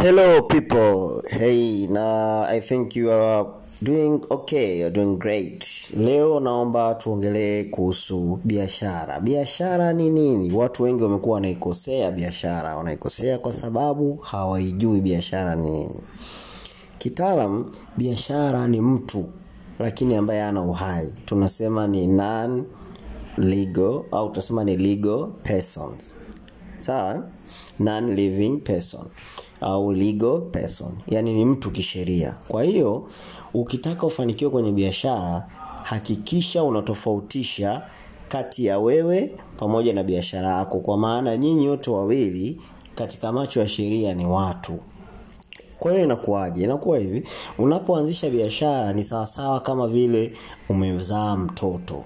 Hello people. Hey, na I think you are doing okay, you're doing great. Leo naomba tuongelee kuhusu biashara. Biashara ni nini? Watu wengi wamekuwa wanaikosea biashara. Wanaikosea kwa sababu hawaijui biashara ni nini. Kitaalam biashara ni mtu lakini ambaye ana uhai. Tunasema ni non legal au tunasema ni legal persons. Sawa? Non living person au legal person. Yaani ni mtu kisheria. Kwa hiyo ukitaka ufanikiwe kwenye biashara hakikisha unatofautisha kati ya wewe pamoja na biashara yako kwa maana nyinyi wote wawili katika macho ya sheria ni watu. Kwa hiyo inakuwaje? Inakuwa hivi, unapoanzisha biashara ni sawasawa kama vile umezaa mtoto.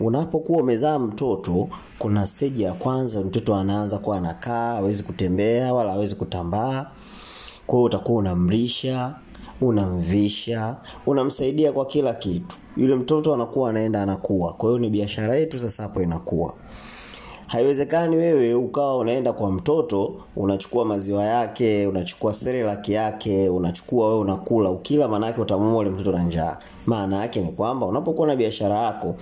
Unapokuwa umezaa mtoto, kuna stage ya kwanza mtoto anaanza kuwa anakaa, hawezi kutembea wala hawezi kutambaa. Kwa hiyo utakuwa unamlisha, unamvisha, unamsaidia kwa kila kitu. Yule mtoto anakuwa anaenda anakuwa. Kwa hiyo ni biashara yetu sasa hapo inakuwa. Haiwezekani wewe ukawa unaenda kwa mtoto, unachukua maziwa yake, unachukua serelaki yake, unachukua wewe unakula, ukila maanaake yake ule mtoto na njaa. Maana yake ni kwamba unapokuwa na biashara yako,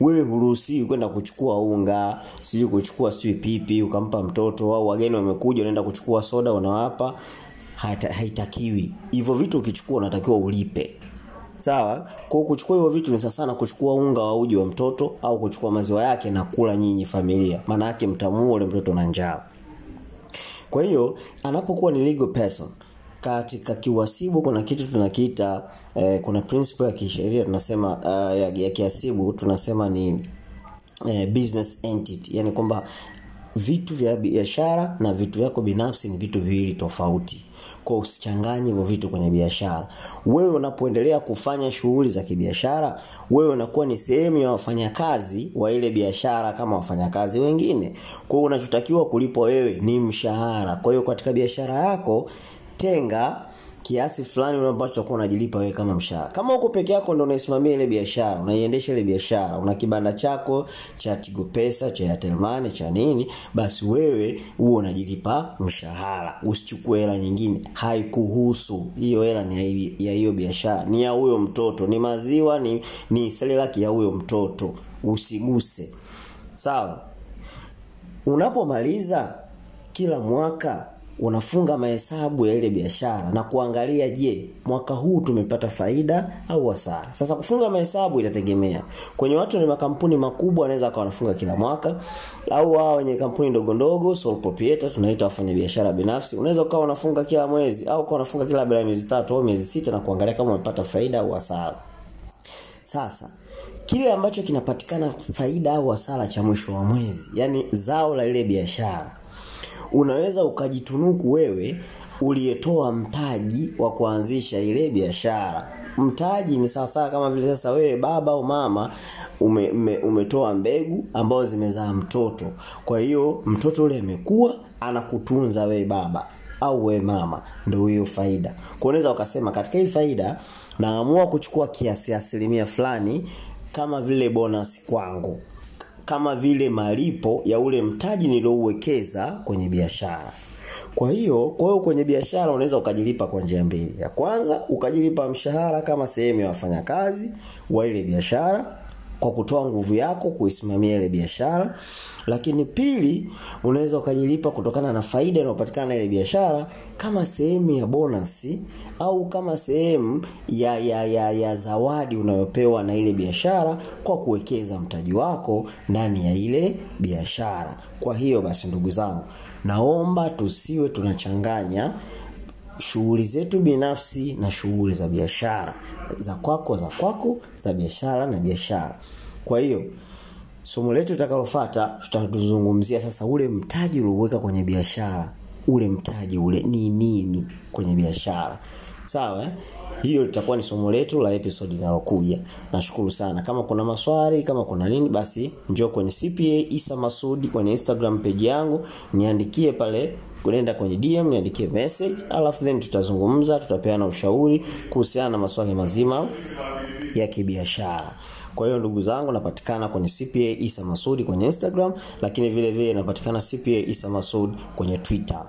wewe huruhusiwi kwenda kuchukua unga, sijui kuchukua sijui pipi ukampa mtoto au wageni wamekuja unaenda kuchukua soda unawapa haitakiwi. Hivyo vitu ukichukua unatakiwa ulipe. Sawa? Kwa kuchukua hivyo vitu ni sasa na kuchukua unga wa uji wa mtoto au kuchukua maziwa yake na kula nyinyi familia. Maana yake mtamuua ule mtoto na njaa. Kwa hiyo anapokuwa ni legal person katika kiwasibu kuna kitu tunakiita eh, kuna principle ya kisheria tunasema uh, ya, ya kiasibu tunasema ni eh, business entity yani kwamba vitu vya biashara na vitu vyako binafsi ni vitu viwili tofauti. Kwa usichanganye hivyo vitu kwenye biashara. Wewe unapoendelea kufanya shughuli za kibiashara wewe unakuwa ni sehemu ya wafanyakazi wa ile biashara kama wafanyakazi wengine. Kwa hiyo unachotakiwa kulipwa wewe ni mshahara. Kwa hiyo katika biashara yako tenga kiasi fulani ambacho utakuwa unajilipa wewe kama mshahara. Kama uko peke yako ndio unaisimamia ile biashara, unaiendesha ile biashara, una kibanda chako cha Tigo Pesa, cha Airtel cha nini, basi wewe huo unajilipa mshahara. Usichukue hela nyingine, haikuhusu. Hiyo hela ni ya hiyo biashara, ni ya huyo mtoto, ni maziwa, ni ni selelaki ya huyo mtoto. Usiguse. Sawa? Unapomaliza kila mwaka unafunga mahesabu ya ile biashara na kuangalia je mwaka huu tumepata faida au hasara? Sasa kufunga mahesabu inategemea. Kwenye watu wenye makampuni makubwa wanaweza akawa wanafunga kila mwaka au wao wenye kampuni ndogo ndogo tunaita wafanyabiashara binafsi unaweza ukawa unafunga kila mwezi au ukawa unafunga kila baada miezi tatu au miezi sita na kuangalia kama umepata faida au hasara. Sasa kile ambacho kinapatikana faida au hasara cha mwisho wa mwezi yani zao la ile biashara unaweza ukajitunuku wewe uliyetoa mtaji wa kuanzisha ile biashara. Mtaji ni sawasawa kama vile sasa wewe baba au mama ume, ume, umetoa mbegu ambazo zimezaa mtoto. Kwa hiyo mtoto ule amekuwa anakutunza wewe baba au we mama ndio hiyo faida. Kwa unaweza ukasema katika hii faida naamua kuchukua kiasi asilimia fulani kama vile bonus kwangu kama vile malipo ya ule mtaji niliouwekeza kwenye biashara. Kwa hiyo, kwa hiyo kwenye biashara unaweza ukajilipa kwa njia mbili. Ya kwanza, ukajilipa mshahara kama sehemu ya wafanyakazi wa ile biashara kwa kutoa nguvu yako kuisimamia ile biashara. Lakini pili, unaweza ukajilipa kutokana na faida inayopatikana na ile biashara kama sehemu ya bonasi au kama sehemu ya, ya, ya, ya zawadi unayopewa na ile biashara kwa kuwekeza mtaji wako ndani ya ile biashara. Kwa hiyo basi ndugu zangu, naomba tusiwe tunachanganya shughuli zetu binafsi na shughuli za biashara. Za kwako za kwako, za biashara na biashara. Kwa hiyo somo letu litakalofuata tutatuzungumzia sasa ule mtaji ulioweka kwenye biashara. Ule mtaji ule ni nini kwenye biashara. Sawa? Eh? Hiyo litakuwa ni somo letu la episode linalokuja. Nashukuru sana. Kama kuna maswali, kama kuna nini basi njoo kwenye CPA Isa Masudi kwenye Instagram page yangu, niandikie pale kuenda kwenye DM niandikie message alafu then tutazungumza tutapeana ushauri kuhusiana na maswali mazima ya kibiashara Kwa hiyo ndugu zangu napatikana kwenye CPA Isa Masudi kwenye Instagram lakini vile vile napatikana CPA Isa Masud kwenye Twitter.